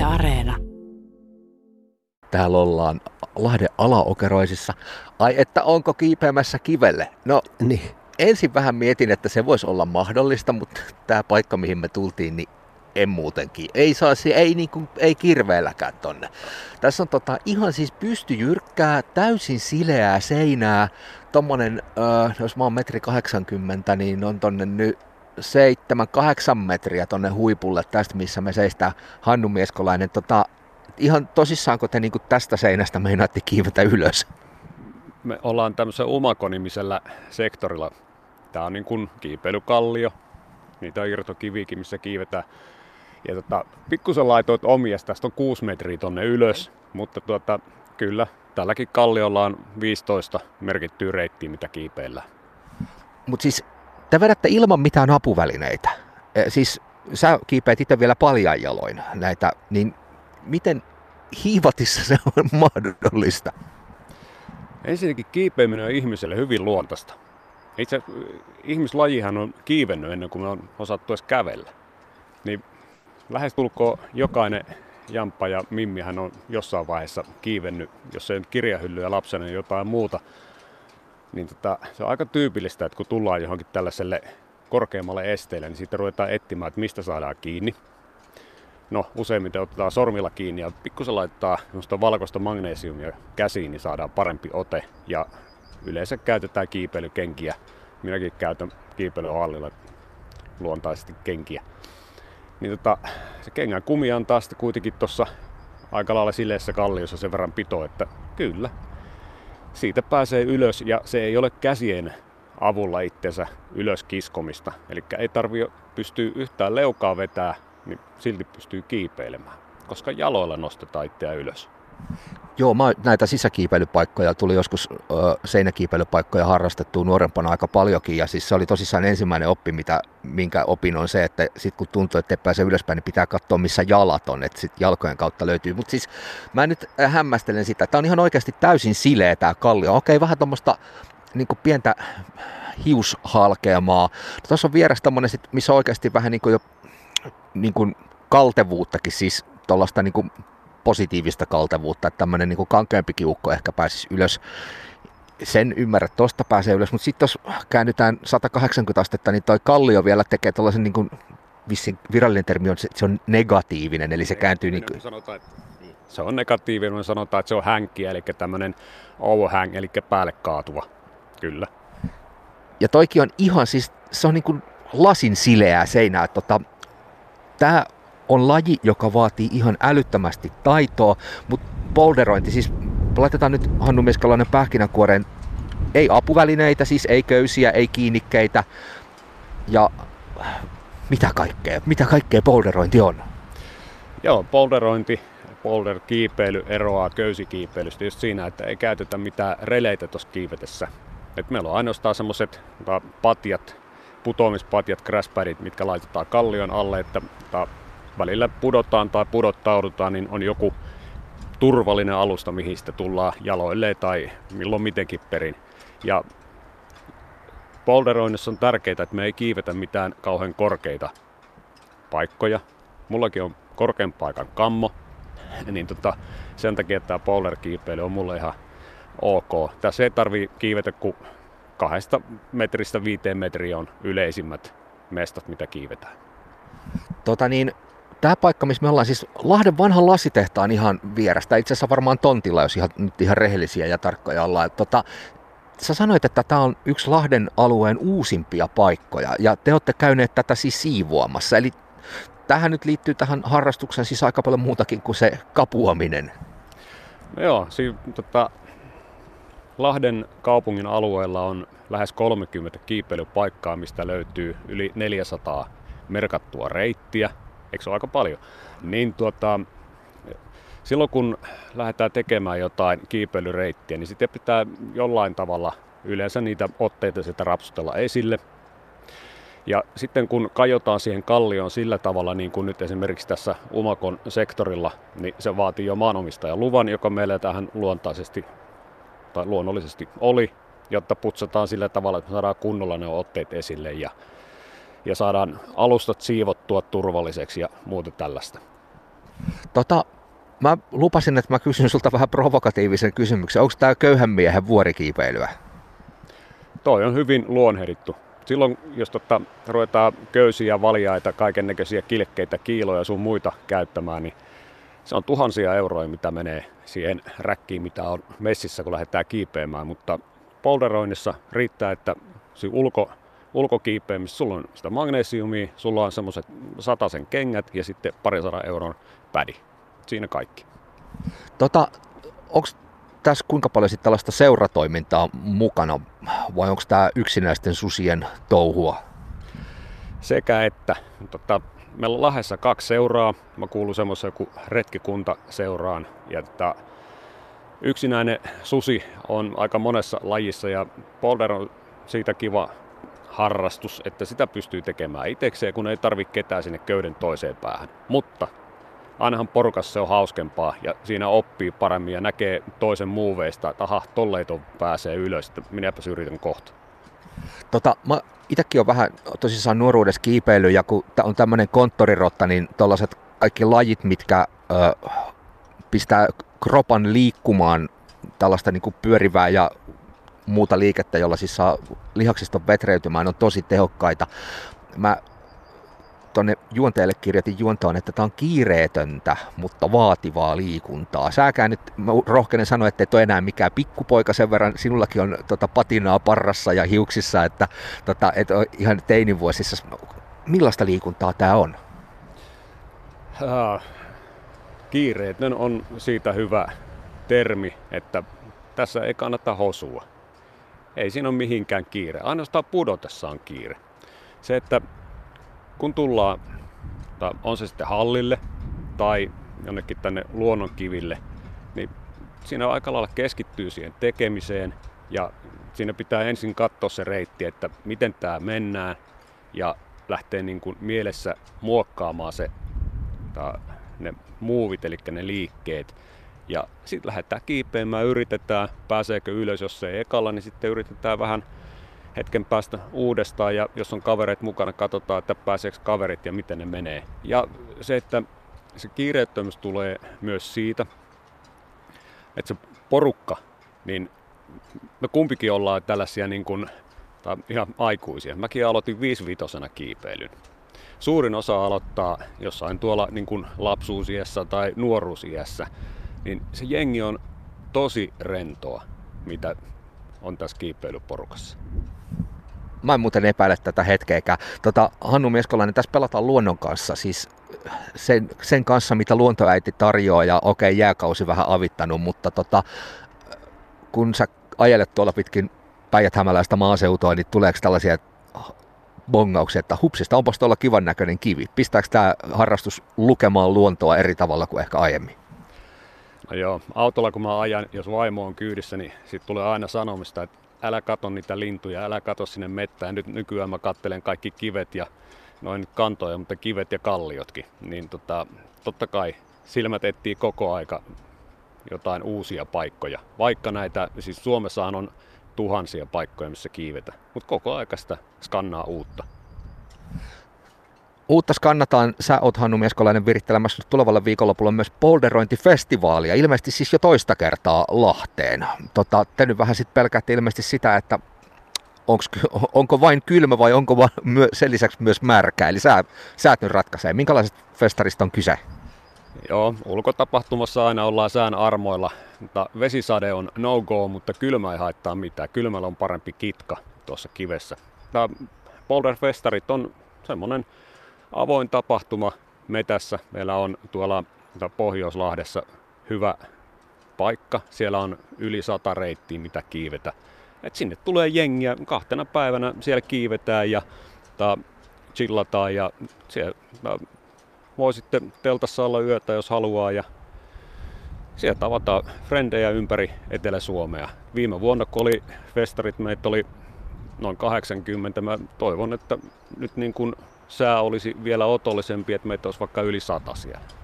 Yle Areena. Täällä ollaan Lahden alaokeroisissa. Ai että onko kiipeämässä kivelle? No Niin. ensin vähän mietin, että se voisi olla mahdollista, mutta tämä paikka mihin me tultiin, niin en muutenkin. Ei saa se, ei, niin kuin, ei kirveelläkään tonne. Tässä on tota, ihan siis pystyjyrkkää, täysin sileää seinää. Tommonen, jos mä oon metri 80, niin on tonne nyt 7-8 metriä tonne huipulle tästä, missä me seistää Hannu Mieskolainen. Tota, ihan tosissaanko te niin tästä seinästä meinaatte kiivetä ylös? Me ollaan tämmöisellä Umako-nimisellä sektorilla. Tää on niin kuin kiipeilykallio. Niitä on irtokivikin, missä kiivetään. Ja tota, pikkusen laitoit omia, tästä on 6 metriä tonne ylös. Mutta tuota, kyllä, tälläkin kalliolla on 15 merkittyä reittiä, mitä kiipeillä. Mutta siis te vedätte ilman mitään apuvälineitä. E, siis sä kiipeät itse vielä paljain jaloin näitä, niin miten hiivatissa se on mahdollista? Ensinnäkin kiipeäminen on ihmiselle hyvin luontaista. Itse ihmislajihan on kiivennyt ennen kuin me on osattu edes kävellä. Niin lähestulkoon jokainen Jamppa ja Mimmihän on jossain vaiheessa kiivennyt, jos ei nyt kirjahyllyä lapsena niin jotain muuta. Niin tota, se on aika tyypillistä, että kun tullaan johonkin tällaiselle korkeammalle esteelle, niin siitä ruvetaan etsimään, että mistä saadaan kiinni. No, useimmiten otetaan sormilla kiinni ja pikkusen laittaa valkoista magnesiumia käsiin, niin saadaan parempi ote. Ja yleensä käytetään kiipeilykenkiä. Minäkin käytän kiipeilyhallilla luontaisesti kenkiä. Niin tota, se kengän kumi antaa sitten kuitenkin tuossa aika lailla sileessä kalliossa sen verran pito, että kyllä, siitä pääsee ylös ja se ei ole käsien avulla itsensä ylös kiskomista. Eli ei tarvi pystyä yhtään leukaa vetää, niin silti pystyy kiipeilemään, koska jaloilla nostetaan itseä ylös. Joo, mä näitä sisäkiipeilypaikkoja tuli joskus ö, seinäkiipeilypaikkoja harrastettua nuorempana aika paljonkin ja siis se oli tosissaan ensimmäinen oppi, mitä, minkä opin on se, että sit kun tuntuu, että ei pääse ylöspäin, niin pitää katsoa missä jalat on, että sit jalkojen kautta löytyy. Mutta siis mä nyt hämmästelen sitä, että on ihan oikeasti täysin sileä tää kallio. Okei, vähän tuommoista niin pientä hiushalkeamaa. Tuossa on vieressä sit, missä oikeasti vähän niin kuin jo niin kuin kaltevuuttakin, siis tuollaista niin positiivista kaltevuutta, että tämmöinen niin kankeampi kiukko ehkä pääsisi ylös. Sen ymmärrät, tosta pääsee ylös, mutta sitten jos käännytään 180 astetta, niin toi kallio vielä tekee tällaisen niin kuin, vissin virallinen termi on, se, se on negatiivinen, eli se kääntyy niin kuin... Sanotaan, että se on negatiivinen, me sanotaan, että se on hänkkiä, eli tämmöinen overhang, eli päälle kaatuva. Kyllä. Ja toikin on ihan siis, se on niin kuin lasin sileää seinää. Tota, Tämä on laji, joka vaatii ihan älyttömästi taitoa, mutta polderointi, siis laitetaan nyt Hannu Mieskalainen pähkinänkuoreen, ei apuvälineitä, siis ei köysiä, ei kiinnikkeitä ja mitä kaikkea, mitä kaikkea polderointi on? Joo, polderointi, polder-kiipeily eroaa köysikiipeilystä just siinä, että ei käytetä mitään releitä tuossa kiivetessä. Et meillä on ainoastaan semmoiset patjat, putoamispatjat, crashpadit, mitkä laitetaan kallion alle, että välillä pudotaan tai pudottaudutaan, niin on joku turvallinen alusta, mihin sitä tullaan jaloille tai milloin mitenkin perin. Ja polderoinnissa on tärkeää, että me ei kiivetä mitään kauhean korkeita paikkoja. Mullakin on korkean paikan kammo, niin tota, sen takia tämä polderkiipeily on mulle ihan ok. Tässä ei tarvi kiivetä, kun kahdesta metristä viiteen metriä on yleisimmät mestat, mitä kiivetään. Tota niin, tämä paikka, missä me ollaan, siis Lahden vanhan lasitehtaan ihan vierestä, itse asiassa varmaan tontilla, jos ihan, nyt ihan rehellisiä ja tarkkoja ollaan. Tota, sä sanoit, että tämä on yksi Lahden alueen uusimpia paikkoja, ja te olette käyneet tätä siis siivoamassa, eli tähän nyt liittyy tähän harrastukseen siis aika paljon muutakin kuin se kapuaminen. No joo, si- tota, Lahden kaupungin alueella on lähes 30 kiipeilypaikkaa, mistä löytyy yli 400 merkattua reittiä. Eikö se ole aika paljon? Niin tuota, silloin kun lähdetään tekemään jotain kiipeilyreittiä, niin sitten pitää jollain tavalla yleensä niitä otteita sieltä rapsutella esille. Ja sitten kun kajotaan siihen kallioon sillä tavalla, niin kuin nyt esimerkiksi tässä Umakon sektorilla, niin se vaatii jo maanomistajan luvan, joka meillä tähän luontaisesti tai luonnollisesti oli, jotta putsataan sillä tavalla, että saadaan kunnolla ne otteet esille ja, ja saadaan alustat siivottua turvalliseksi ja muuta tällaista. Tota, mä lupasin, että mä kysyn sulta vähän provokatiivisen kysymyksen. Onko tämä köyhän miehen vuorikiipeilyä? Toi on hyvin luonherittu. Silloin, jos tota, ruvetaan köysiä, valjaita, kaiken näköisiä kilkkeitä, kiiloja sun muita käyttämään, niin se on tuhansia euroja, mitä menee siihen räkkiin, mitä on messissä, kun lähdetään kiipeämään. Mutta polderoinnissa riittää, että ulko, ulkokiipeämissä sulla on sitä magnesiumia, sulla on semmoiset sataisen kengät ja sitten parisadan euron pädi. Siinä kaikki. Tota, onko tässä kuinka paljon sitten tällaista seuratoimintaa mukana vai onko tämä yksinäisten susien touhua? Sekä että. Tota, meillä on Lahdessa kaksi seuraa. Mä kuulun semmoisen joku retkikunta seuraan. Ja että yksinäinen susi on aika monessa lajissa ja polder on siitä kiva harrastus, että sitä pystyy tekemään itsekseen, kun ei tarvitse ketään sinne köyden toiseen päähän. Mutta ainahan porukassa se on hauskempaa ja siinä oppii paremmin ja näkee toisen muuveista, että aha, tolleito pääsee ylös, että minäpäs yritän kohta. Tota, mä itsekin on vähän tosissaan nuoruudessa kiipeily ja kun on tämmöinen konttorirotta, niin tällaiset kaikki lajit, mitkä ö, pistää kropan liikkumaan tällaista niin kuin pyörivää ja muuta liikettä, jolla siis saa lihaksista vetreytymään, on tosi tehokkaita. Mä tuonne juonteelle kirjoitin juontoon, että tämä on kiireetöntä, mutta vaativaa liikuntaa. Sääkään nyt, mä rohkenen sanoa, että et ole enää mikään pikkupoika, sen verran sinullakin on tota, patinaa parrassa ja hiuksissa, että tota, et ole ihan teinivuosissa. Millaista liikuntaa tämä on? Kiireetön on siitä hyvä termi, että tässä ei kannata hosua. Ei siinä ole mihinkään kiire. Ainoastaan pudotessa on kiire. Se, että kun tullaan, on se sitten hallille tai jonnekin tänne luonnonkiville, niin siinä aika lailla keskittyy siihen tekemiseen ja siinä pitää ensin katsoa se reitti, että miten tämä mennään ja lähtee niin kuin mielessä muokkaamaan se, ne muuvit, eli ne liikkeet. Ja sitten lähdetään kiipeämään, yritetään, pääseekö ylös, jos ei ekalla, niin sitten yritetään vähän hetken päästä uudestaan ja jos on kavereet mukana, katsotaan, että pääseekö kaverit ja miten ne menee. Ja se, että se kiireettömyys tulee myös siitä, että se porukka, niin me kumpikin ollaan tällaisia niin kuin, tai ihan aikuisia. Mäkin aloitin viisivitosena kiipeilyn. Suurin osa aloittaa jossain tuolla niin kuin lapsuusiessä tai nuoruusiessä, niin se jengi on tosi rentoa, mitä on tässä kiipeilyporukassa. Mä en muuten epäile tätä hetkeäkään. Tota, Hannu Mieskolainen, tässä pelataan luonnon kanssa, siis sen, sen kanssa, mitä luontoäiti tarjoaa, ja okei, okay, jääkausi vähän avittanut, mutta tota, kun sä ajelet tuolla pitkin Päijät-Hämäläistä maaseutua, niin tuleeko tällaisia bongauksia, että hupsista onpas tuolla kivan näköinen kivi. Pistääkö tämä harrastus lukemaan luontoa eri tavalla kuin ehkä aiemmin? Joo, autolla kun mä ajan, jos vaimo on kyydissä, niin sitten tulee aina sanomista, että älä kato niitä lintuja, älä kato sinne mettään. Nyt nykyään mä kattelen kaikki kivet ja noin kantoja, mutta kivet ja kalliotkin. Niin tota, totta kai silmät etsii koko aika jotain uusia paikkoja. Vaikka näitä, siis Suomessahan on tuhansia paikkoja, missä kiivetä, mutta koko aika sitä skannaa uutta. Uutta skannataan. Sä oot Hannu Mieskolainen virittelemässä tulevalla viikonlopulla myös polderointifestivaalia, ilmeisesti siis jo toista kertaa Lahteen. Tota, te nyt vähän sitten pelkäätte ilmeisesti sitä, että onks, onko vain kylmä vai onko vaan myö, sen lisäksi myös märkä. Eli sä, sä nyt ratkaisee. Minkälaiset festarista on kyse? Joo, ulkotapahtumassa aina ollaan sään armoilla. Mutta vesisade on no-go, mutta kylmä ei haittaa mitään. Kylmällä on parempi kitka tuossa kivessä. Tämä Boulder Festarit on semmoinen avoin tapahtuma metässä. Meillä on tuolla Pohjoislahdessa hyvä paikka. Siellä on yli sata reittiä, mitä kiivetä. Et sinne tulee jengiä kahtena päivänä, siellä kiivetään ja ta, chillataan ja siellä ta, voi sitten teltassa olla yötä, jos haluaa ja siellä tavataan frendejä ympäri Etelä-Suomea. Viime vuonna, kun oli festarit, meitä oli noin 80. Mä toivon, että nyt niin kuin sää olisi vielä otollisempi, että meitä olisi vaikka yli sata siellä.